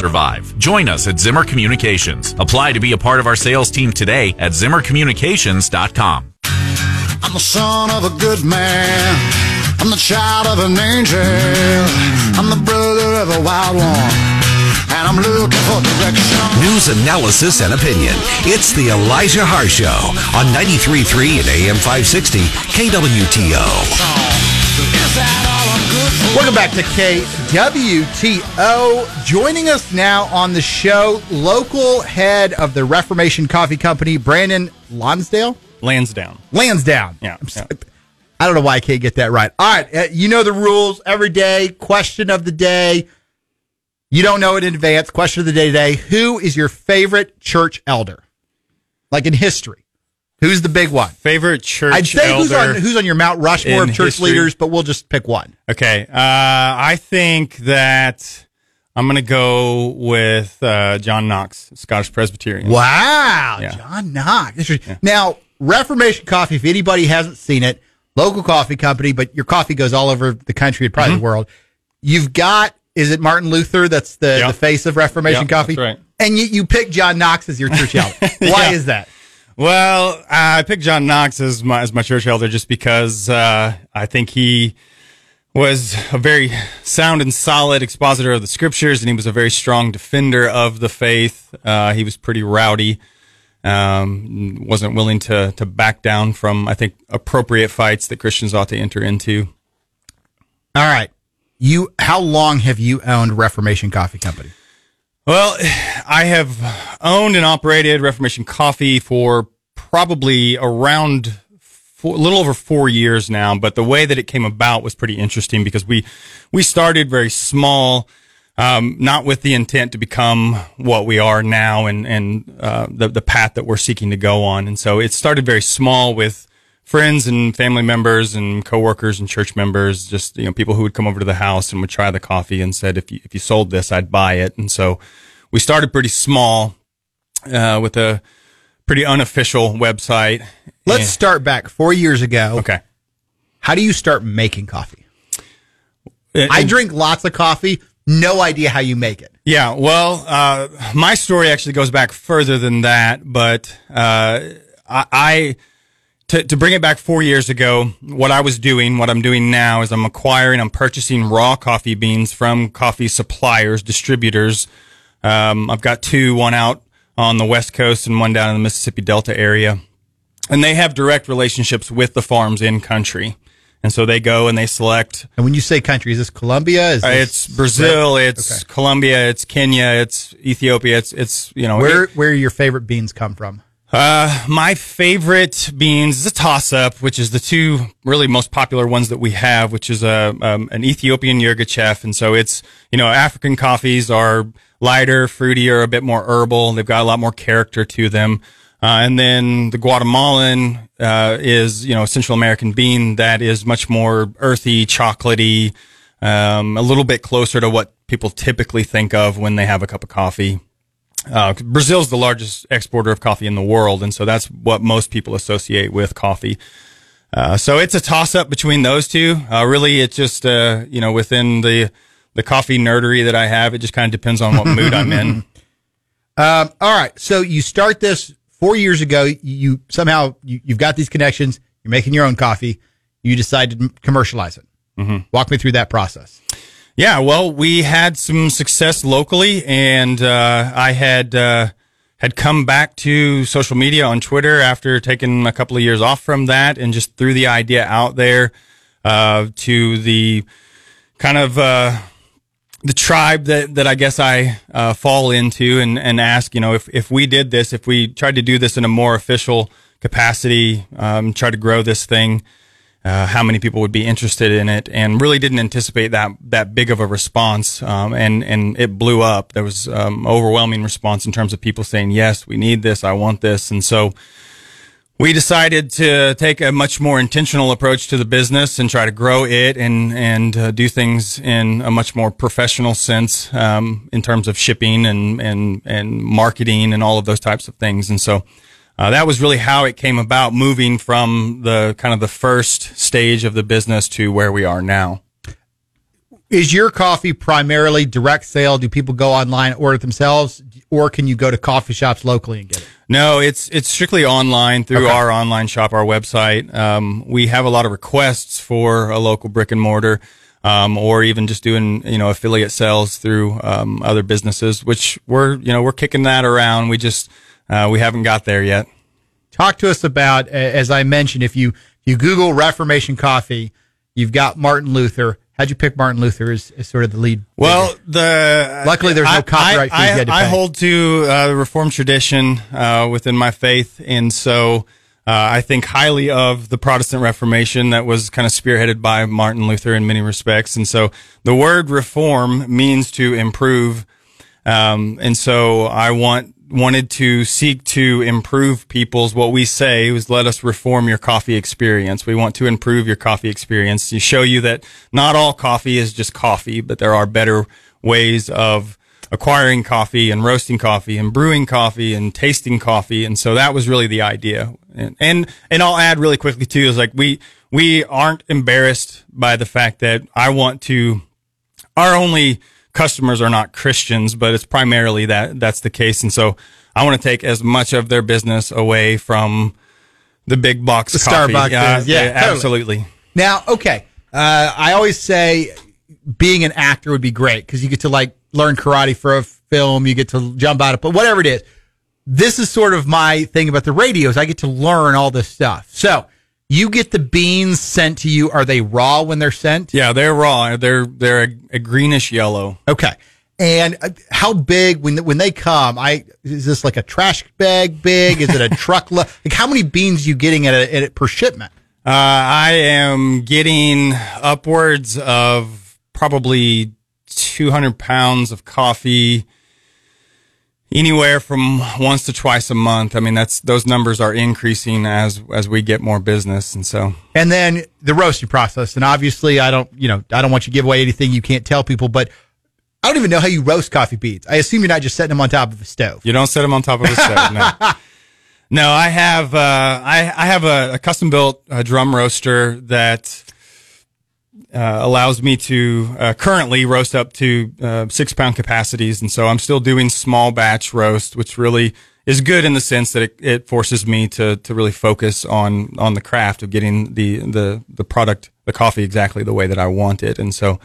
survive. Join us at Zimmer Communications. Apply to be a part of our sales team today at ZimmerCommunications.com. I'm the son of a good man. I'm the child of an angel. I'm the brother of a wild one. And I'm looking for direction. News, analysis, and opinion. It's the Elijah Haahr Show on 93.3 and AM 560 KWTO. Welcome back to KWTO. Joining us now on the show, local head of the Reformation Coffee Company, Brandon Lonsdale. Lansdown. Lansdown. Yeah, yeah. I don't know why I can't get that right. All right. uh, You know the rules every day. Question of the day. You don't know it in advance. Question of the day today. Who is your favorite church elder? Like in history. Who's the big one? Favorite church I'd say who's on who's on your Mount Rushmore of church history? leaders, but we'll just pick one. Okay. Uh, I think that I'm going to go with uh, John Knox, Scottish Presbyterian. Wow, Yeah. John Knox. Interesting. Now, Reformation Coffee, if anybody hasn't seen it, local coffee company, but your coffee goes all over the country and probably the world. You've got, is it Martin Luther that's the, Yeah. the face of Reformation Yeah, Coffee? that's right. And you, you pick John Knox as your church elder. Why Yeah. is that? Well, I picked John Knox as my as my church elder just because uh, I think he was a very sound and solid expositor of the scriptures, and he was a very strong defender of the faith. Uh, he was pretty rowdy, um, wasn't willing to to back down from I think appropriate fights that Christians ought to enter into. All right. You, how long have you owned Reformation Coffee Company? Well, I have owned and operated Reformation Coffee for probably around four, a little over four years now. But the way that it came about was pretty interesting because we we started very small, um, not with the intent to become what we are now and and uh, the the path that we're seeking to go on. And so it started very small with friends and family members and coworkers and church members, just you know people who would come over to the house and would try the coffee and said if you if you sold this, I'd buy it. And so we started pretty small uh, with a pretty unofficial website. Let's And- start back four years ago. okay. How do you start making coffee? And- I drink lots of coffee. No idea how you make it. Yeah, well, uh, my story actually goes back further than that, but uh, I, I to, to bring it back four years ago, what I was doing, what I'm doing now is I'm acquiring, I'm purchasing raw coffee beans from coffee suppliers, distributors. Um, I've got two, one out on the West Coast and one down in the Mississippi Delta area. And they have direct relationships with the farms in country. And so they go and they select And when you say country, is this Colombia? Is uh, this it's Brazil, it's Okay. Colombia, it's Kenya, it's Ethiopia, it's it's you know Where it- where your favorite beans come from? Uh, my favorite beans is a toss up, which is the two really most popular ones that we have, which is a um, an Ethiopian Yirgacheffe, and so it's you know African coffees are lighter, fruitier, a bit more herbal. They've got a lot more character to them. Uh, and then the Guatemalan uh, is, you know, a Central American bean that is much more earthy, chocolatey, um, a little bit closer to what people typically think of when they have a cup of coffee. Uh, Brazil's the largest exporter of coffee in the world, and so that's what most people associate with coffee. Uh, so it's a toss up between those two. Uh, really, it's just, uh, you know, within the, the coffee nerdery that I have, it just kind of depends on what mood I'm in. Um, all right. So you start this four years ago. You somehow you, you've got these connections. You're making your own coffee. You decide to commercialize it. Mm-hmm. Walk me through that process. Yeah, well, we had some success locally, and uh, I had uh, had come back to social media on Twitter after taking a couple of years off from that, and just threw the idea out there uh, to the kind of uh, the tribe that that I guess I uh, fall into, and and ask, you know, if if we did this, if we tried to do this in a more official capacity, um, try to grow this thing uh, how many people would be interested in it, and really didn't anticipate that that big of a response. Um, and and it blew up. There was um, overwhelming response in terms of people saying, "Yes, we need this. I want this." And so we decided to take a much more intentional approach to the business and try to grow it and and uh, do things in a much more professional sense um, in terms of shipping and and and marketing and all of those types of things. And so. Uh, that was really how it came about, moving from the kind of the first stage of the business to where we are now. Is your coffee primarily direct sale? Do people go online order it themselves, or can you go to coffee shops locally and get it? No, it's it's strictly online through Okay. our online shop, our website. Um, we have a lot of requests for a local brick and mortar, um, or even just doing you know affiliate sales through um, other businesses, which we're you know we're kicking that around. We just uh, we haven't got there yet. Talk to us about, as I mentioned, if you you Google Reformation Coffee, you've got Martin Luther. How'd you pick Martin Luther as, as sort of the lead? Well, the Luckily, there's no copyright I, fees had to I, I hold to uh, the Reformed tradition uh, within my faith, and so uh, I think highly of the Protestant Reformation that was kind of spearheaded by Martin Luther in many respects. And so the word reform means to improve, um, and so I want wanted to seek to improve people's what we say was let us reform your coffee experience. We want to improve your coffee experience. To show you that not all coffee is just coffee, but there are better ways of acquiring coffee and roasting coffee and brewing coffee and tasting coffee. And so that was really the idea. And, and, and I'll add really quickly too, is like we, we aren't embarrassed by the fact that I want to, our only customers are not Christians, but it's primarily that that's the case. And so I want to take as much of their business away from the big box The coffee. Starbucks is, yeah, totally. absolutely. Now, okay. Uh, I always say being an actor would be great because you get to like learn karate for a film, you get to jump out of, but whatever it is. This is sort of my thing about the radios. I get to learn all this stuff. So you get the beans sent to you. Are they raw when they're sent? Yeah, they're raw. They're they're a, a greenish yellow. Okay. And uh, how big when when they come? I is this like a trash bag big? Is it a truckload? Like how many beans you getting at a, at per shipment? Uh, I am getting upwards of probably 200 pounds of coffee anywhere from once to twice a month. I mean, that's, those numbers are increasing as, as we get more business. And so, And then the roasting process. And obviously, I don't, you know, I don't want you to give away anything you can't tell people, but I don't even know how you roast coffee beans. I assume you're not just setting them on top of a stove. you don't set them on top of a stove. No. No, I have, uh, I, I have a, a custom built uh, drum roaster that, uh, allows me to uh, currently roast up to uh, six pound capacities. And so I'm still doing small batch roast, which really is good in the sense that it, it forces me to, to really focus on, on the craft of getting the, the, the product, the coffee exactly the way that I want it. And so,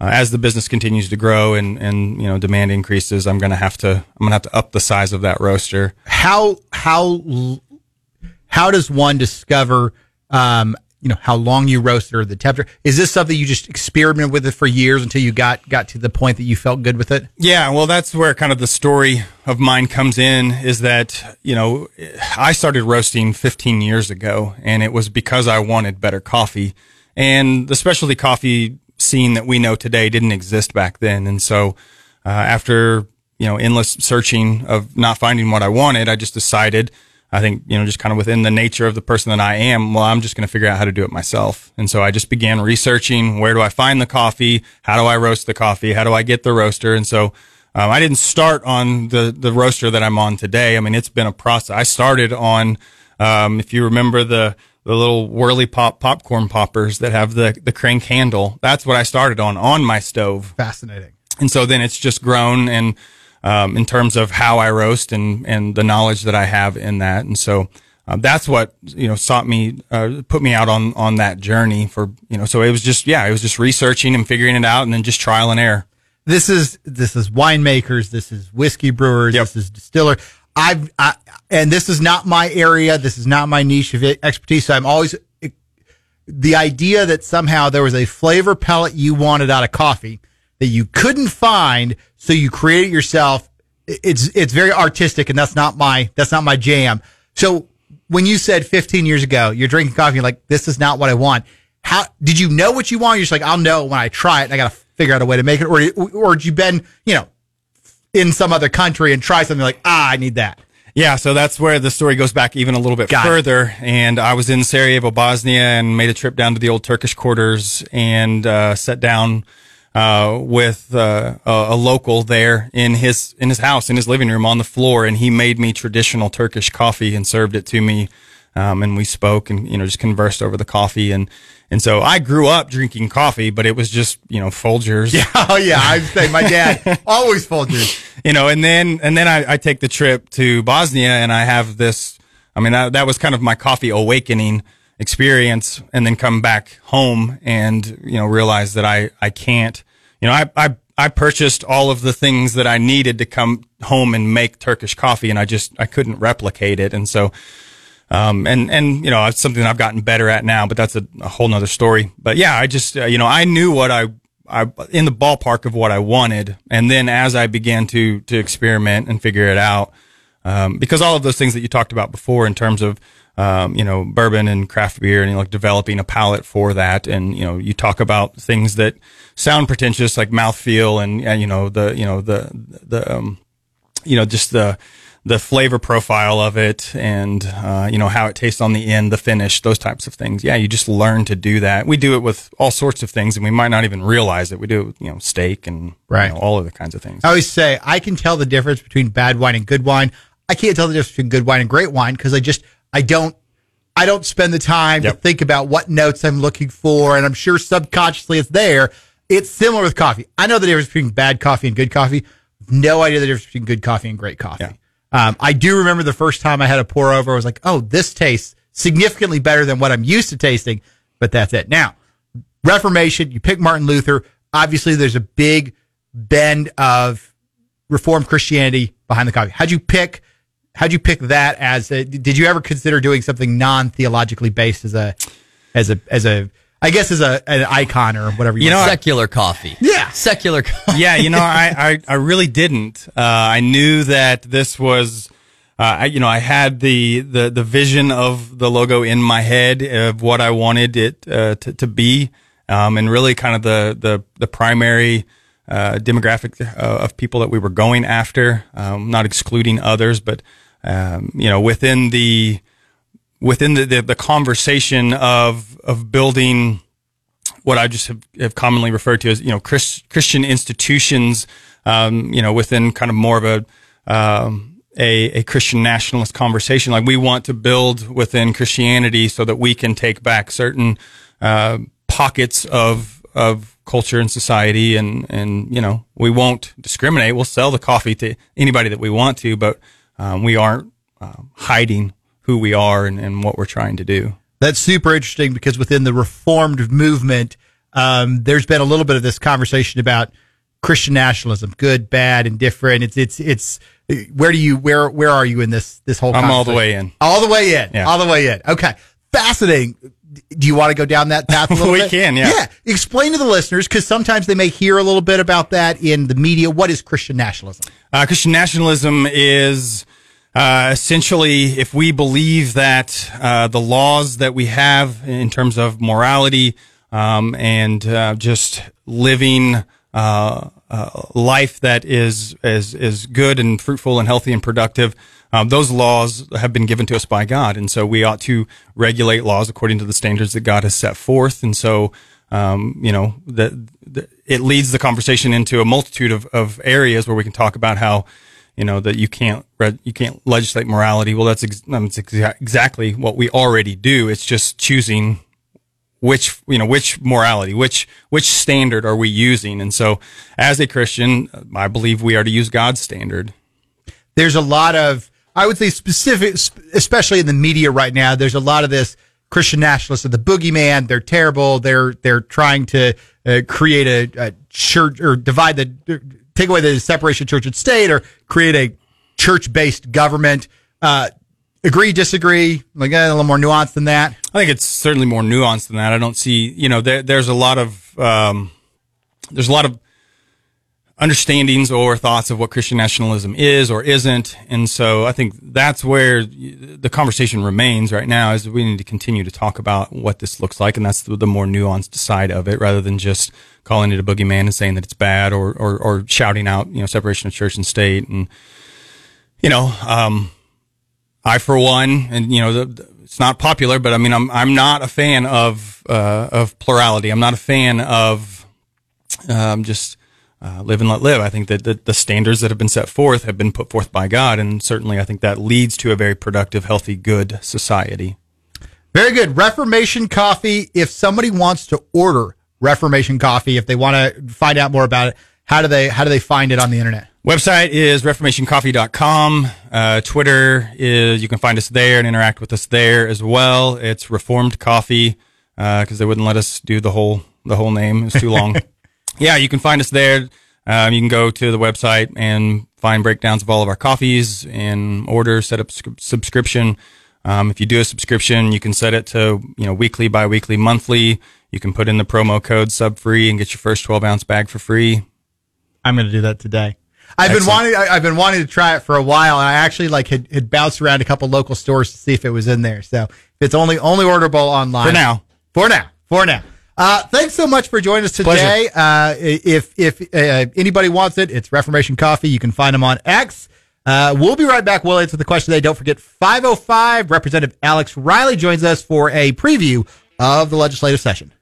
uh, as the business continues to grow and, and, you know, demand increases, I'm going to have to, I'm going to have to up the size of that roaster. How, how, how does one discover, um, you know, how long you roast or the temperature? Is this something you just experimented with it for years until you got, got to the point that you felt good with it? Yeah, well, that's where kind of the story of mine comes in is that, you know, I started roasting 15 years ago and it was because I wanted better coffee. And the specialty coffee scene that we know today didn't exist back then. And so, uh, after, you know, endless searching of not finding what I wanted, I just decided, I think, you know, just kind of within the nature of the person that I am, well, I'm just going to figure out how to do it myself. And so I just began researching where do I find the coffee? How do I roast the coffee? How do I get the roaster? And so, um, I didn't start on the, the roaster that I'm on today. I mean, it's been a process. I started on, um, if you remember the, the little whirly pop popcorn poppers that have the, the crank handle. That's what I started on, on my stove. Fascinating. And so then it's just grown and, um, in terms of how I roast and, and the knowledge that I have in that. And so, um, that's what, you know, sought me, uh, put me out on, on that journey for, you know, so it was just, yeah, it was just researching and figuring it out and then just trial and error. this is this is winemakers, this is whiskey brewers, Yep. this is distiller. I've I, and this is not my area. This is not my niche of expertise. So I'm always the idea that somehow there was a flavor palette you wanted out of coffee that you couldn't find, so you create it yourself. It's it's very artistic, and that's not my that's not my jam. So when you said 15 years ago you're drinking coffee, you're like this is not what I want. How did you know what you want? You're just like I'll know when I try it. and I got to figure out a way to make it, or or had you been you know in some other country and try something like ah I need that. Yeah, so that's where the story goes back even a little bit Got it. further. And I was in Sarajevo, Bosnia, and made a trip down to the old Turkish quarters and uh, sat down uh, with uh, a, a local there in his in his house in his living room on the floor, and he made me traditional Turkish coffee and served it to me Um, and we spoke and, you know, just conversed over the coffee. And, and so I grew up drinking coffee, but it was just, you know, Folgers. Yeah, oh yeah, I say my dad always Folgers. you know, and then and then I, I take the trip to Bosnia, and I have this. I mean, that, that was kind of my coffee awakening experience, and then come back home and you know realize that I I can't. You know, I I I purchased all of the things that I needed to come home and make Turkish coffee, and I just I couldn't replicate it, and so. Um, and, and, you know, it's something I've gotten better at now, but that's a, a whole nother story. But yeah, I just, uh, you know, I knew what I, I, in the ballpark of what I wanted. And then as I began to, to experiment and figure it out, um, because all of those things that you talked about before in terms of, um, you know, bourbon and craft beer and you know, like developing a palate for that. And, you know, you talk about things that sound pretentious like mouthfeel and, and you know, the, you know, the, the, um, you know, just the, the flavor profile of it and, uh, you know, how it tastes on the end, the finish, those types of things. Yeah. You just learn to do that. We do it with all sorts of things and we might not even realize it. We do it with, you know, steak and Right. you know, all other kinds of things. I always say I can tell the difference between bad wine and good wine. I can't tell the difference between good wine and great wine because I just I don't I don't spend the time to think about what notes I'm looking for, and I'm sure subconsciously it's there. It's similar with coffee. I know the difference between bad coffee and good coffee. No idea the difference between good coffee and great coffee. Yeah. Um, I do remember the first time I had a pour over, I was like, oh, this tastes significantly better than what I'm used to tasting, but that's it. Now, Reformation, you pick Martin Luther. Obviously, there's a big bend of Reformed Christianity behind the coffee. How'd you pick? How'd you pick that as? A, did you ever consider doing something non theologically based as a, as a, as a, I guess as a an icon or whatever you, You know, want to say? secular coffee. Yeah. Secular coffee. yeah, you know, I, I, I really didn't. Uh, I knew that this was, uh, I, you know, I had the, the, the vision of the logo in my head of what I wanted it uh, to, to be, um, and really kind of the, the, the primary uh, demographic uh, of people that we were going after, um, not excluding others, but, um, you know, within the, within the, the, the conversation of, of building, what I just have, have commonly referred to as, you know, Chris, Christian institutions, um, you know, within kind of more of a, um, a, a Christian nationalist conversation. Like we want to build within Christianity so that we can take back certain, uh, pockets of, of culture and society. And, and, you know, we won't discriminate. We'll sell the coffee to anybody that we want to, but, um, we aren't, um, hiding who we are and, and what we're trying to do. That's super interesting because within the Reformed movement, um, there's been a little bit of this conversation about Christian nationalism, good, bad, and different. It's it's it's where do you where where are you in this this whole? I'm all the way in. All the way in. Yeah. All the way in. Okay. Fascinating. Do you want to go down that path a little We bit? can, yeah. Yeah. Explain to the listeners because sometimes they may hear a little bit about that in the media. What is Christian nationalism? Uh, Christian nationalism is uh, essentially if we believe that uh, the laws that we have in terms of morality um, and uh, just living uh, uh, life that is is is good and fruitful and healthy and productive. Um, those laws have been given to us by God, and so we ought to regulate laws according to the standards that God has set forth. And so, um, you know, that that it leads the conversation into a multitude of, of areas where we can talk about how, you know, that you can't you can't legislate morality. Well, that's ex- it's exa- exactly what we already do. It's just choosing which you know which morality which which standard are we using and so as a christian i believe we are to use god's standard there's a lot of I would say specific, especially in the media right now. There's a lot of this Christian nationalists are the boogeyman. They're terrible. They're they're trying to uh, create a, a church or divide the take away the separation church and state or create a church based government. Uh, agree, disagree? Like eh, a little more nuanced than that. i think it's certainly more nuanced than that i don't see you know there, there's a lot of um, there's a lot of understandings or thoughts of what Christian nationalism is or isn't. And so I think that's where the conversation remains right now is we need to continue to talk about what this looks like. And that's the, more nuanced side of it rather than just calling it a boogeyman and saying that it's bad or, or, or shouting out, you know, separation of church and state. And, you know, um, I, for one, and you know, the, the- it's not popular, but I mean, I'm, I'm not a fan of, uh, of plurality. I'm not a fan of, um, just, uh, live and let live. I think that the, the standards that have been set forth have been put forth by God, and certainly I think that leads to a very productive, healthy, good society. Very good. Reformation Coffee. If somebody wants to order Reformation Coffee, if they want to find out more about it, how do they how do they find it on the internet? Website is reformationcoffee.com. Uh, Twitter is, you can find us there and interact with us there as well. It's Reformed Coffee, uh, cause they wouldn't let us do the whole, the whole name. It's too long. yeah, you can find us there. Um, you can go to the website and find breakdowns of all of our coffees and order, set up sc- subscription. Um, if you do a subscription, you can set it to, you know, weekly, bi-weekly, monthly. You can put in the promo code sub free and get your first 12 ounce bag for free. I'm going to do that today. I've been wanting. I, I've been wanting to try it for a while, and I actually like had, had bounced around a couple local stores to see if it was in there. So if it's only only orderable online For now. For now. For now. Uh, thanks so much for joining us today. Uh, if if uh, anybody wants it, it's Reformation Coffee. You can find them on X. Uh, we'll be right back. We'll answer the question today. Don't forget, 505 Representative Alex Riley joins us for a preview of the legislative session.